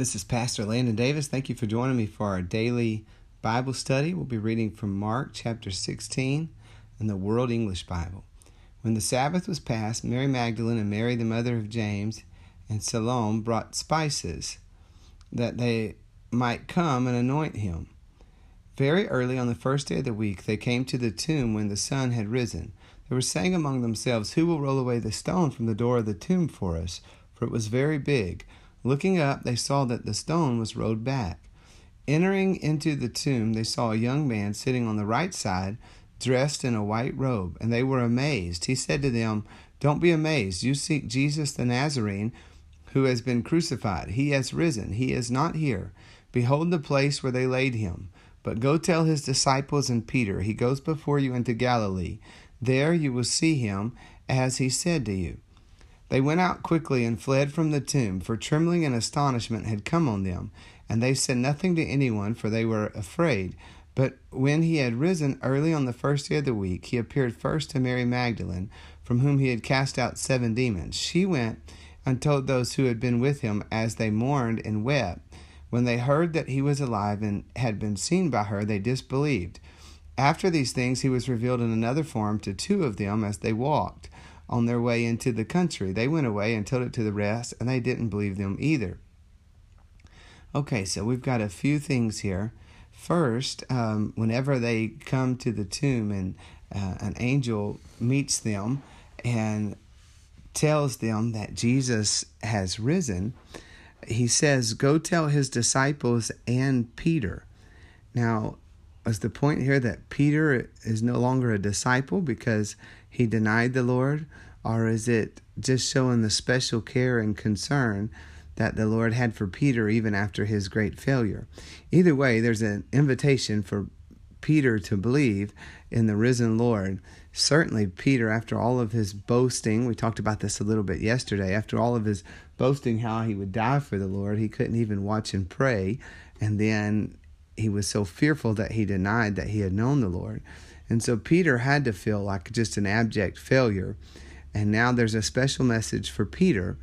This is Pastor Landon Davis. Thank you for joining me for our daily Bible study. We'll be reading from Mark chapter 16 in the World English Bible. When the Sabbath was past, Mary Magdalene and Mary, the mother of James, and Salome brought spices that they might come and anoint him. Very early on the first day of the week, they came to the tomb when the sun had risen. They were saying among themselves, Who will roll away the stone from the door of the tomb for us? For it was very big. Looking up, they saw that the stone was rolled back. Entering into the tomb, they saw a young man sitting on the right side, dressed in a white robe, and they were amazed. He said to them, Don't be amazed. You seek Jesus the Nazarene, who has been crucified. He has risen. He is not here. Behold the place where they laid him. But go tell his disciples and Peter, He goes before you into Galilee. There you will see him, as he said to you. They went out quickly and fled from the tomb, for trembling and astonishment had come on them. And they said nothing to anyone, for they were afraid. But when he had risen early on the first day of the week, he appeared first to Mary Magdalene, from whom he had cast out seven demons. She went and told those who had been with him as they mourned and wept. When they heard that he was alive and had been seen by her, they disbelieved. After these things, he was revealed in another form to two of them as they walked on their way into the country. They went away and told it to the rest, and they didn't believe them either. Okay, so we've got a few things here. First, um, whenever they come to the tomb and uh, an angel meets them and tells them that Jesus has risen, he says, Go tell his disciples and Peter. Now, is the point here that Peter is no longer a disciple because he denied the Lord? Or is it just showing the special care and concern that the Lord had for Peter even after his great failure? Either way, there's an invitation for Peter to believe in the risen Lord. Certainly, Peter, after all of his boasting, we talked about this a little bit yesterday, after all of his boasting how he would die for the Lord, he couldn't even watch and pray. And then he was so fearful that he denied that he had known the Lord. And so Peter had to feel like just an abject failure. And now there's a special message for Peter.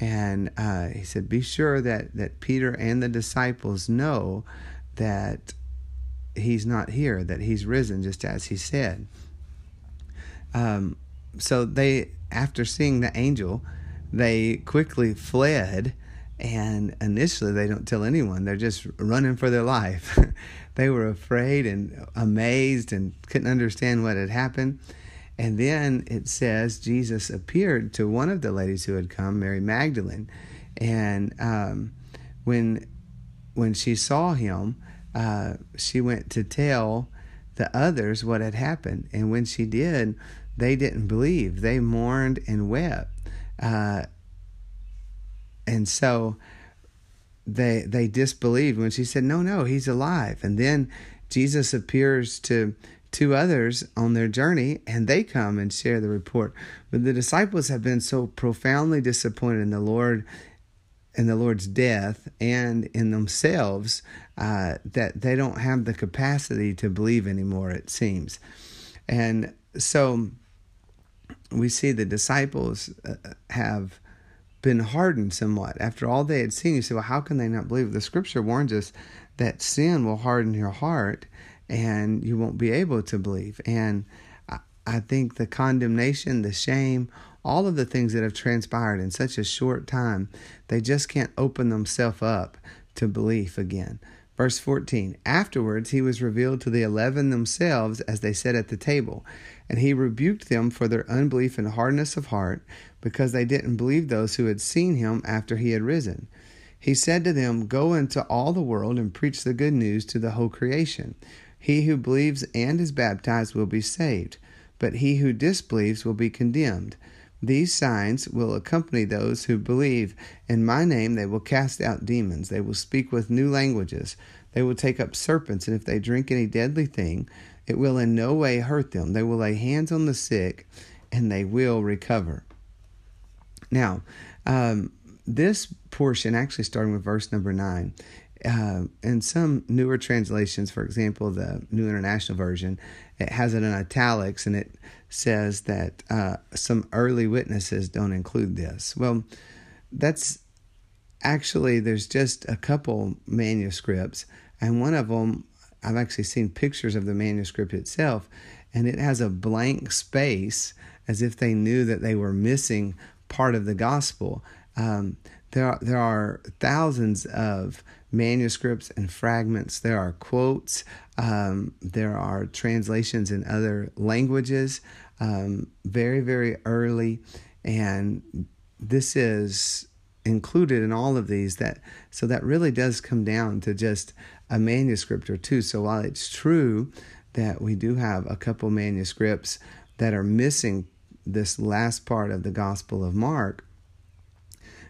And uh, he said, Be sure that, that Peter and the disciples know that he's not here, that he's risen, just as he said. Um, so they, after seeing the angel, they quickly fled and initially, they don't tell anyone. They're just running for their life. they were afraid and amazed and couldn't understand what had happened. And then it says Jesus appeared to one of the ladies who had come, Mary Magdalene. And um, when, when she saw him, uh, she went to tell the others what had happened. And when she did, they didn't believe. They mourned and wept. Uh, and so they they disbelieved when she said, "No, no, he's alive." And then Jesus appears to two others on their journey, and they come and share the report. But the disciples have been so profoundly disappointed in the Lord in the Lord's death and in themselves uh, that they don't have the capacity to believe anymore, it seems. And so we see the disciples uh, have been hardened somewhat. After all they had seen, you say, well, how can they not believe? The scripture warns us that sin will harden your heart and you won't be able to believe. And I think the condemnation, the shame, all of the things that have transpired in such a short time, they just can't open themselves up to belief again. Verse 14 Afterwards, he was revealed to the eleven themselves as they sat at the table. And he rebuked them for their unbelief and hardness of heart, because they didn't believe those who had seen him after he had risen. He said to them, Go into all the world and preach the good news to the whole creation. He who believes and is baptized will be saved, but he who disbelieves will be condemned. These signs will accompany those who believe. In my name they will cast out demons. They will speak with new languages. They will take up serpents, and if they drink any deadly thing, it will in no way hurt them. They will lay hands on the sick, and they will recover. Now, um, this portion, actually starting with verse number 9, uh, in some newer translations, for example, the New International Version, it has it in italics and it says that uh, some early witnesses don't include this. Well, that's actually, there's just a couple manuscripts, and one of them, I've actually seen pictures of the manuscript itself, and it has a blank space as if they knew that they were missing part of the gospel. Um, there, are, there are thousands of manuscripts and fragments. There are quotes. Um, there are translations in other languages, um, very, very early. And this is included in all of these that so that really does come down to just a manuscript or two. So while it's true that we do have a couple manuscripts that are missing this last part of the gospel of mark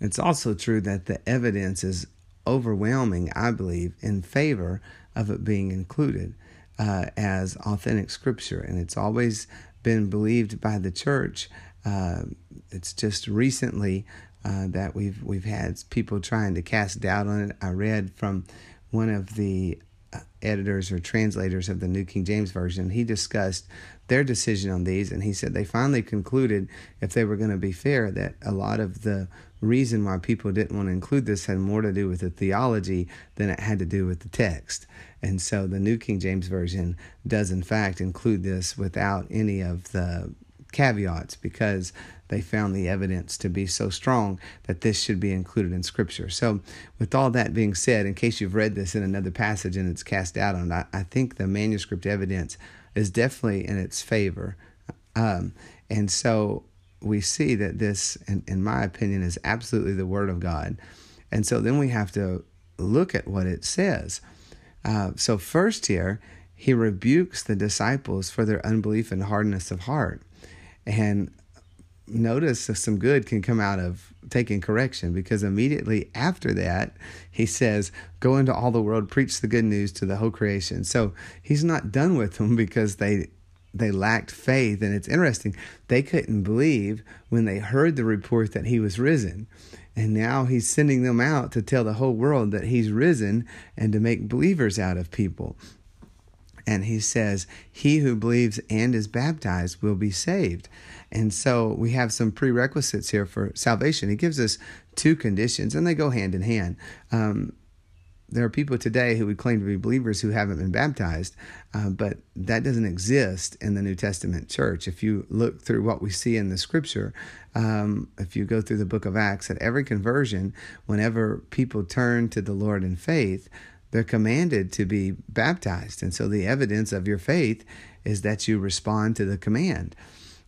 it's also true that the evidence is overwhelming i believe in favor of it being included uh, as authentic scripture. And it's always been believed by the church uh, it's just recently uh, that we've we've had people trying to cast doubt on it. I read from one of the uh, editors or translators of the New King James Version. He discussed their decision on these, and he said they finally concluded, if they were going to be fair, that a lot of the reason why people didn't want to include this had more to do with the theology than it had to do with the text. And so the New King James Version does, in fact, include this without any of the caveats because they found the evidence to be so strong that this should be included in Scripture. So, with all that being said, in case you've read this in another passage and it's cast out on, it, I think the manuscript evidence is definitely in its favor. Um, and so we see that this, in, in my opinion, is absolutely the Word of God. And so then we have to look at what it says. Uh, so, first here, he rebukes the disciples for their unbelief and hardness of heart. And notice that some good can come out of taking correction because immediately after that, he says, Go into all the world, preach the good news to the whole creation. So he's not done with them because they they lacked faith. And it's interesting they couldn't believe when they heard the report that he was risen. And now he's sending them out to tell the whole world that he's risen and to make believers out of people and he says, He who believes and is baptized will be saved. And so we have some prerequisites here for salvation. He gives us two conditions, and they go hand in hand. Um, there are people today who would claim to be believers who haven't been baptized, uh, but that doesn't exist in the New Testament church. If you look through what we see in the scripture, um, if you go through the book of Acts, at every conversion, whenever people turn to the Lord in faith, they're commanded to be baptized. And so the evidence of your faith is that you respond to the command.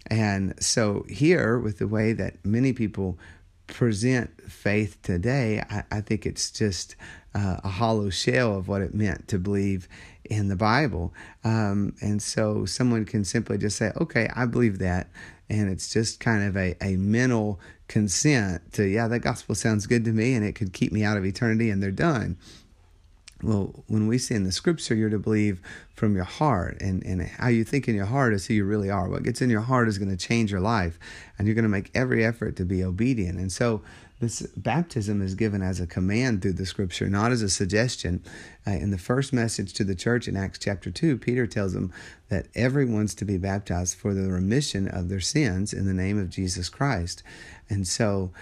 And so, here, with the way that many people present faith today, I, I think it's just uh, a hollow shell of what it meant to believe in the Bible. Um, and so, someone can simply just say, okay, I believe that. And it's just kind of a, a mental consent to, yeah, that gospel sounds good to me and it could keep me out of eternity, and they're done. Well, when we say in the scripture, you're to believe from your heart, and, and how you think in your heart is who you really are. What gets in your heart is going to change your life, and you're going to make every effort to be obedient. And so, this baptism is given as a command through the scripture, not as a suggestion. Uh, in the first message to the church in Acts chapter 2, Peter tells them that everyone's to be baptized for the remission of their sins in the name of Jesus Christ. And so,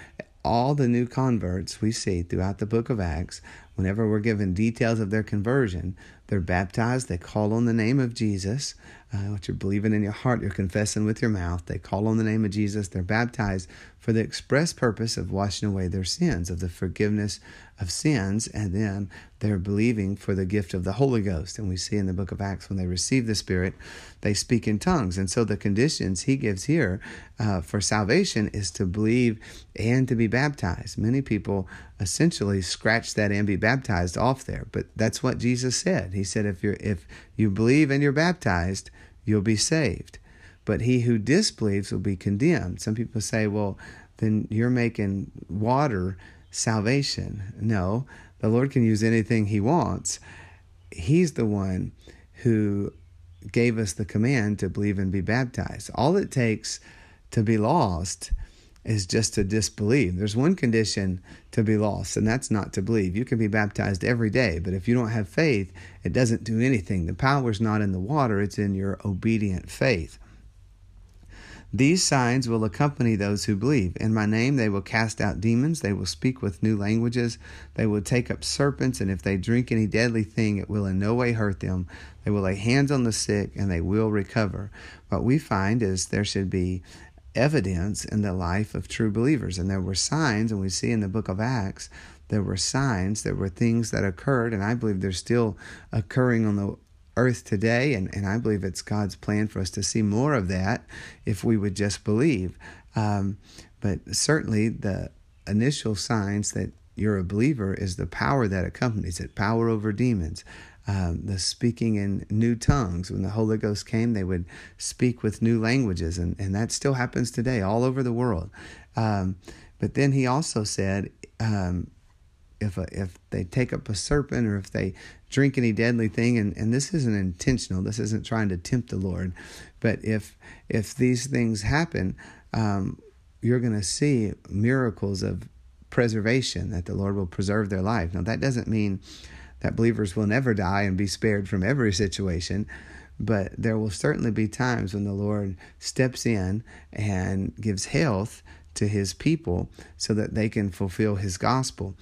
all the new converts we see throughout the book of Acts, whenever we're given details of their conversion, they're baptized, they call on the name of Jesus, uh, what you're believing in your heart, you're confessing with your mouth. They call on the name of Jesus, they're baptized for the express purpose of washing away their sins, of the forgiveness of sins, and then they're believing for the gift of the Holy Ghost. And we see in the book of Acts when they receive the Spirit, they speak in tongues. And so the conditions he gives here uh, for salvation is to believe and to be baptized. Many people essentially scratch that and be baptized off there, but that's what Jesus said. He said, if, you're, if you believe and you're baptized, you'll be saved. But he who disbelieves will be condemned. Some people say, well, then you're making water salvation. No, the Lord can use anything He wants. He's the one who gave us the command to believe and be baptized. All it takes to be lost is just to disbelieve. There's one condition to be lost, and that's not to believe. You can be baptized every day, but if you don't have faith, it doesn't do anything. The power is not in the water, it's in your obedient faith. These signs will accompany those who believe. In my name they will cast out demons, they will speak with new languages, they will take up serpents, and if they drink any deadly thing, it will in no way hurt them. They will lay hands on the sick, and they will recover. What we find is there should be evidence in the life of true believers. And there were signs, and we see in the book of Acts, there were signs, there were things that occurred, and I believe they're still occurring on the earth today, and, and I believe it's God's plan for us to see more of that if we would just believe. Um, but certainly, the initial signs that you're a believer is the power that accompanies it power over demons. Um, the speaking in new tongues. When the Holy Ghost came, they would speak with new languages, and, and that still happens today all over the world. Um, but then he also said, um, if a, if they take up a serpent or if they drink any deadly thing and, and this isn't intentional this isn't trying to tempt the lord but if if these things happen um, you're going to see miracles of preservation that the lord will preserve their life now that doesn't mean that believers will never die and be spared from every situation but there will certainly be times when the lord steps in and gives health to his people so that they can fulfill his gospel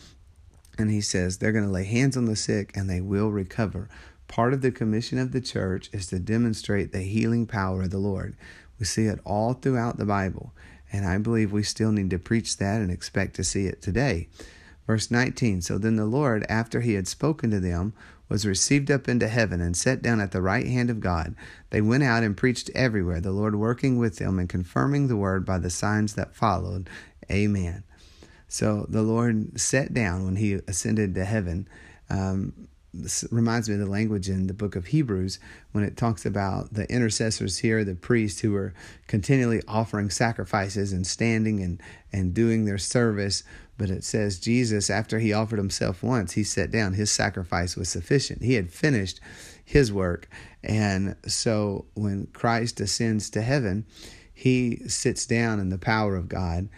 and he says they're going to lay hands on the sick and they will recover. Part of the commission of the church is to demonstrate the healing power of the Lord. We see it all throughout the Bible, and I believe we still need to preach that and expect to see it today. Verse 19 So then the Lord, after he had spoken to them, was received up into heaven and set down at the right hand of God. They went out and preached everywhere, the Lord working with them and confirming the word by the signs that followed. Amen. So the Lord sat down when he ascended to heaven. Um, this reminds me of the language in the book of Hebrews when it talks about the intercessors here, the priests who were continually offering sacrifices and standing and, and doing their service. But it says Jesus, after he offered himself once, he sat down. His sacrifice was sufficient. He had finished his work. And so when Christ ascends to heaven, he sits down in the power of God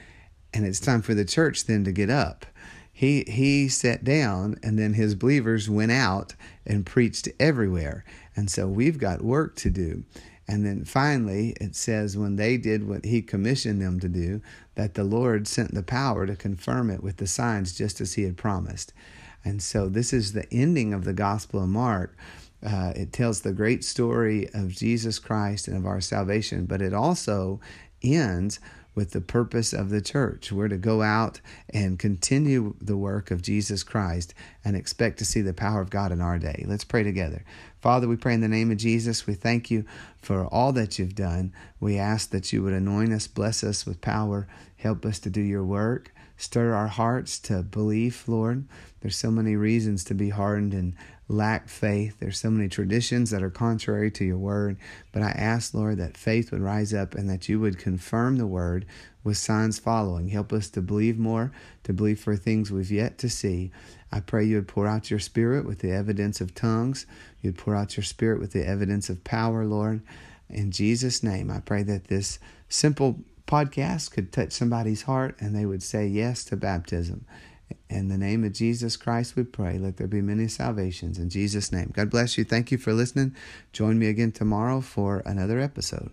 and it's time for the church then to get up. He he sat down and then his believers went out and preached everywhere. And so we've got work to do. And then finally, it says when they did what he commissioned them to do, that the Lord sent the power to confirm it with the signs just as he had promised. And so this is the ending of the Gospel of Mark. Uh, it tells the great story of Jesus Christ and of our salvation, but it also ends with the purpose of the church. We're to go out and continue the work of Jesus Christ and expect to see the power of God in our day. Let's pray together. Father, we pray in the name of Jesus. We thank you for all that you've done. We ask that you would anoint us, bless us with power, help us to do your work. Stir our hearts to belief, Lord. There's so many reasons to be hardened and lack faith. There's so many traditions that are contrary to your word. But I ask, Lord, that faith would rise up and that you would confirm the word with signs following. Help us to believe more, to believe for things we've yet to see. I pray you would pour out your spirit with the evidence of tongues. You'd pour out your spirit with the evidence of power, Lord. In Jesus' name, I pray that this simple podcast could touch somebody's heart and they would say yes to baptism. In the name of Jesus Christ, we pray. Let there be many salvations. In Jesus' name. God bless you. Thank you for listening. Join me again tomorrow for another episode.